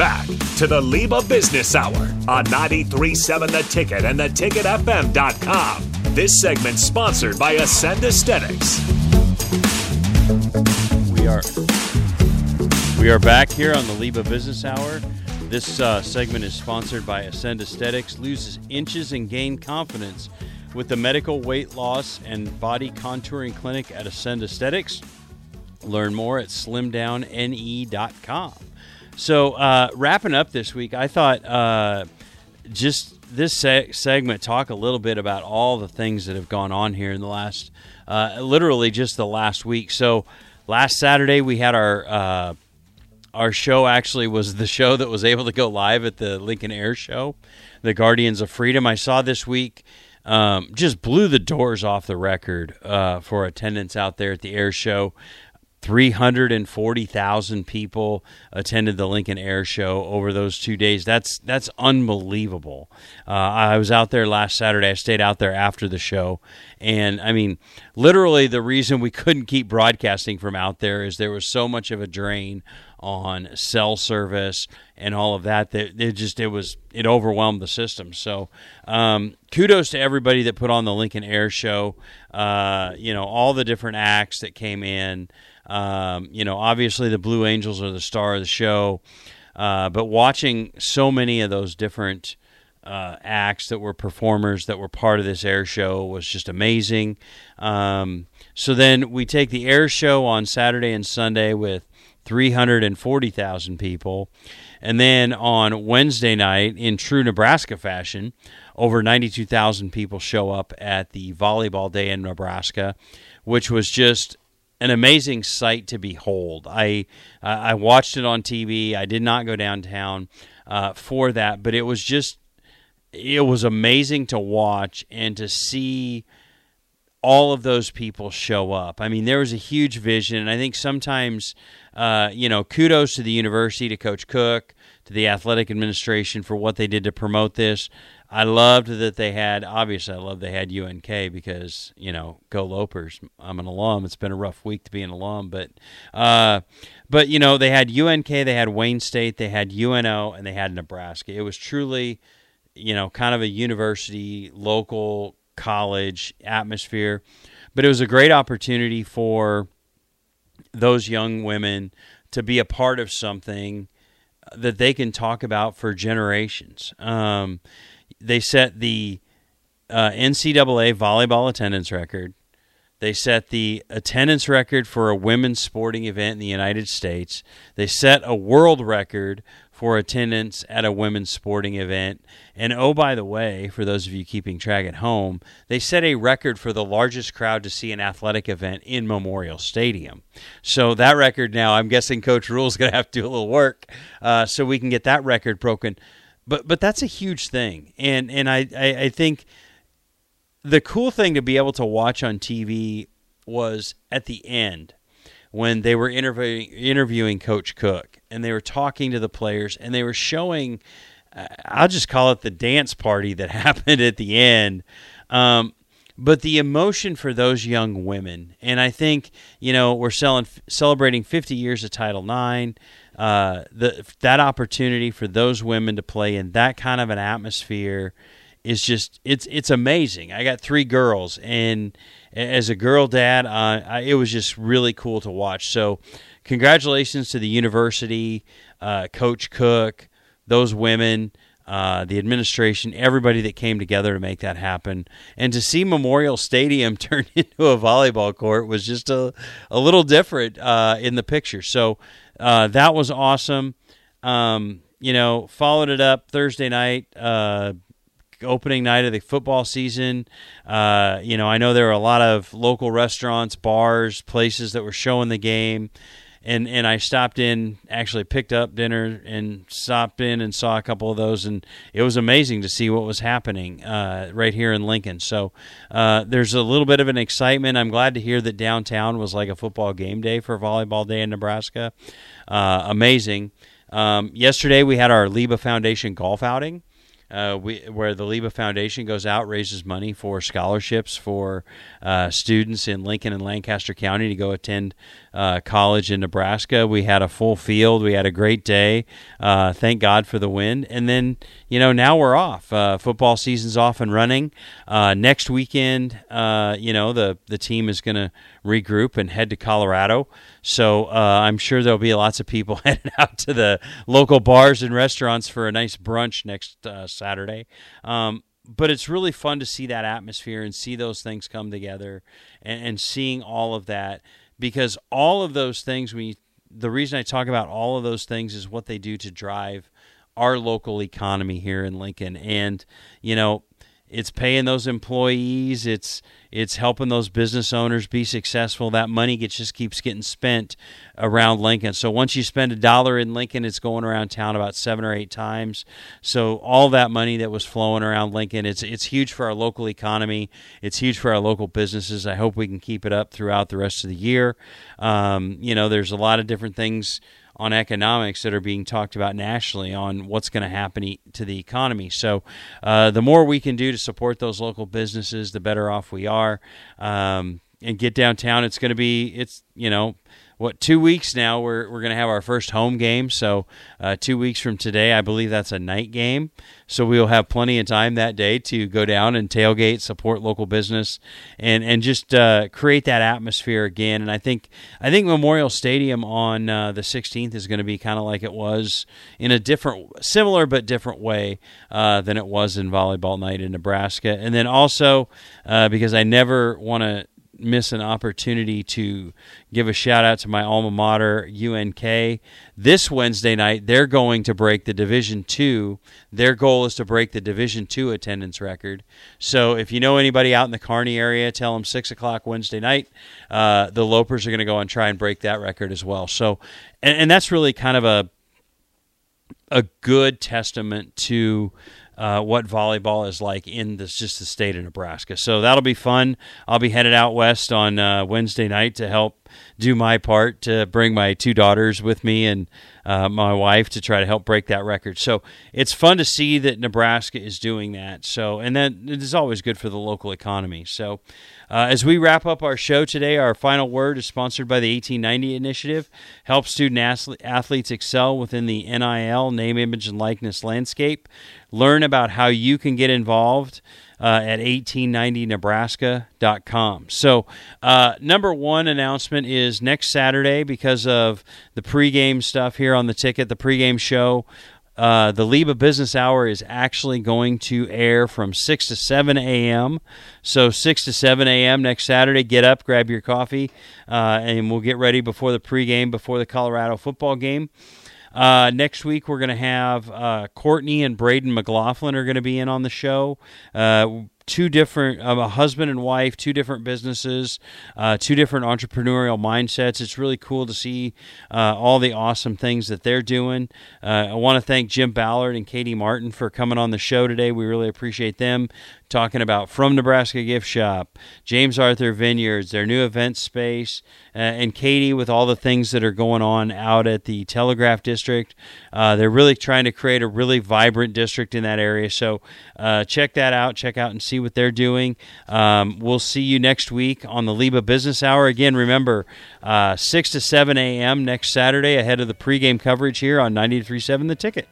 back to the LIBA Business Hour on 937 The Ticket and theticketfm.com. This segment sponsored by Ascend Aesthetics. We are we are back here on the LIBA Business Hour. This uh, segment is sponsored by Ascend Aesthetics. Loses inches and gain confidence with the medical weight loss and body contouring clinic at Ascend Aesthetics. Learn more at slimdowne.com. So, uh, wrapping up this week, I thought uh, just this se- segment talk a little bit about all the things that have gone on here in the last, uh, literally just the last week. So, last Saturday we had our uh, our show. Actually, was the show that was able to go live at the Lincoln Air Show, the Guardians of Freedom. I saw this week. Um, just blew the doors off the record uh, for attendance out there at the air show. 340,000 people attended the Lincoln Air Show over those two days. That's that's unbelievable. Uh, I was out there last Saturday. I stayed out there after the show, and I mean, literally, the reason we couldn't keep broadcasting from out there is there was so much of a drain on cell service and all of that that it just it was it overwhelmed the system. So um, kudos to everybody that put on the Lincoln Air Show. Uh, you know all the different acts that came in. Um, you know, obviously the Blue Angels are the star of the show, uh, but watching so many of those different uh, acts that were performers that were part of this air show was just amazing. Um, so then we take the air show on Saturday and Sunday with 340,000 people. And then on Wednesday night, in true Nebraska fashion, over 92,000 people show up at the volleyball day in Nebraska, which was just an amazing sight to behold. I I watched it on TV. I did not go downtown uh, for that, but it was just it was amazing to watch and to see all of those people show up. I mean, there was a huge vision, and I think sometimes, uh, you know, kudos to the university, to Coach Cook, to the athletic administration for what they did to promote this. I loved that they had. Obviously, I love they had UNK because you know, go Lopers. I'm an alum. It's been a rough week to be an alum, but uh, but you know, they had UNK, they had Wayne State, they had UNO, and they had Nebraska. It was truly, you know, kind of a university, local college atmosphere, but it was a great opportunity for those young women to be a part of something that they can talk about for generations. Um, they set the uh, NCAA volleyball attendance record. They set the attendance record for a women's sporting event in the United States. They set a world record for attendance at a women's sporting event. And oh, by the way, for those of you keeping track at home, they set a record for the largest crowd to see an athletic event in Memorial Stadium. So that record now, I'm guessing Coach Rhule's going to have to do a little work uh, so we can get that record broken but but that's a huge thing, and and I, I, I think the cool thing to be able to watch on TV was at the end when they were interviewing interviewing Coach Cook and they were talking to the players and they were showing. Uh, I'll just call it the dance party that happened at the end. Um, but the emotion for those young women, and I think you know we're selling, celebrating 50 years of Title IX uh, the that opportunity for those women to play in that kind of an atmosphere is just it's it's amazing. I got three girls, and as a girl dad, uh, I, it was just really cool to watch. So, congratulations to the university, uh, Coach Cook, those women. Uh, the administration, everybody that came together to make that happen, and to see Memorial Stadium turn into a volleyball court was just a, a little different uh, in the picture. So uh, that was awesome. Um, you know, followed it up Thursday night, uh, opening night of the football season. Uh, you know, I know there were a lot of local restaurants, bars, places that were showing the game. And, and I stopped in, actually picked up dinner and stopped in and saw a couple of those, and it was amazing to see what was happening uh, right here in Lincoln. So uh, there's a little bit of an excitement. I'm glad to hear that downtown was like a football game day for volleyball day in Nebraska uh, amazing. Um, yesterday we had our LIBA Foundation golf outing. Uh, we, where the LIBA Foundation goes out, raises money for scholarships for uh, students in Lincoln and Lancaster County to go attend uh, college in Nebraska. We had a full field. We had a great day. Uh, thank God for the win. And then, you know, now we're off. Uh, football season's off and running. Uh, next weekend, you know, the, the team is going to regroup and head to Colorado. So I'm sure there'll be lots of people heading out to the local bars and restaurants for a nice brunch next Saturday. Um, but it's really fun to see that atmosphere and see those things come together and, and seeing all of that because all of those things we the reason I talk about all of those things is what they do to drive our local economy here in Lincoln and you know it's paying those employees it's it's helping those business owners be successful. That money gets just keeps getting spent around lincoln. So once you spend a dollar in lincoln it's going around town about seven or eight times. So all that money that was flowing around lincoln it's it's huge for our local economy. It's huge for our local businesses. I hope we can keep it up throughout the rest of the year. Um, you know there's a lot of different things on economics that are being talked about nationally on what's going to happen to the economy. So, uh, the more we can do to support those local businesses, the better off we are. Um, and get downtown, it's going to be it's you know what two weeks now we're, we're to have our first home game. So uh, two weeks from today i believe that's a night game. So we'll have plenty of time that day to go down and tailgate support local business and and just uh, create that atmosphere again. And i think i think memorial stadium on uh, the 16th is going to be kind of like it was in a different similar but different way uh, than it was in volleyball night in nebraska. And then also uh, because i never want to miss an opportunity to give a shout out to my alma mater, UNK. This Wednesday night, they're going to break the Division Two. Their goal is to break the Division Two attendance record. So if you know anybody out in the Kearney area, tell them six o'clock Wednesday night. Uh, the Lopers are going to go and try and break that record as well. So, and, and that's really kind of a a good testament to uh, what volleyball is like in this, just the state of Nebraska. So that'll be fun. I'll be headed out west on uh, Wednesday night to help do my part to bring my two daughters with me and uh, my wife to try to help break that record. So it's fun to see that Nebraska is doing that. So and then it is always good for the local economy. So. Uh, as we wrap up our show today, our final word is sponsored by the 1890 Initiative. Help student athletes excel within the NIL, name, image, and likeness landscape. Learn about how you can get involved. Uh, at 1890nebraska.com. So, uh, number one announcement is next Saturday because of the pregame stuff here on the ticket, the pregame show. Uh, the LIBA Business Hour is actually going to air from 6 to 7 a.m. So, 6 to 7 a.m. next Saturday. Get up, grab your coffee, uh, and we'll get ready before the pregame, before the Colorado football game. Uh, next week, we're going to have uh, Courtney and Braden McLaughlin are going to be in on the show. Two different a husband and wife two different businesses uh, two different entrepreneurial mindsets it's really cool to see uh, all the awesome things that they're doing uh, i want to thank jim ballard and katie martin for coming on the show today we really appreciate them talking about From Nebraska Gift Shop, James Arthur Vineyards, their new event space, uh, and Katie with all the things that are going on out at the Telegraph District. Uh, they're really trying to create a really vibrant district in that area. So uh, check that out. Check out and see what they're doing. Um, we'll see you next week on the LIBA Business Hour. Again, remember, uh, 6 to 7 a.m. next Saturday ahead of the pregame coverage here on 93.7 The Ticket.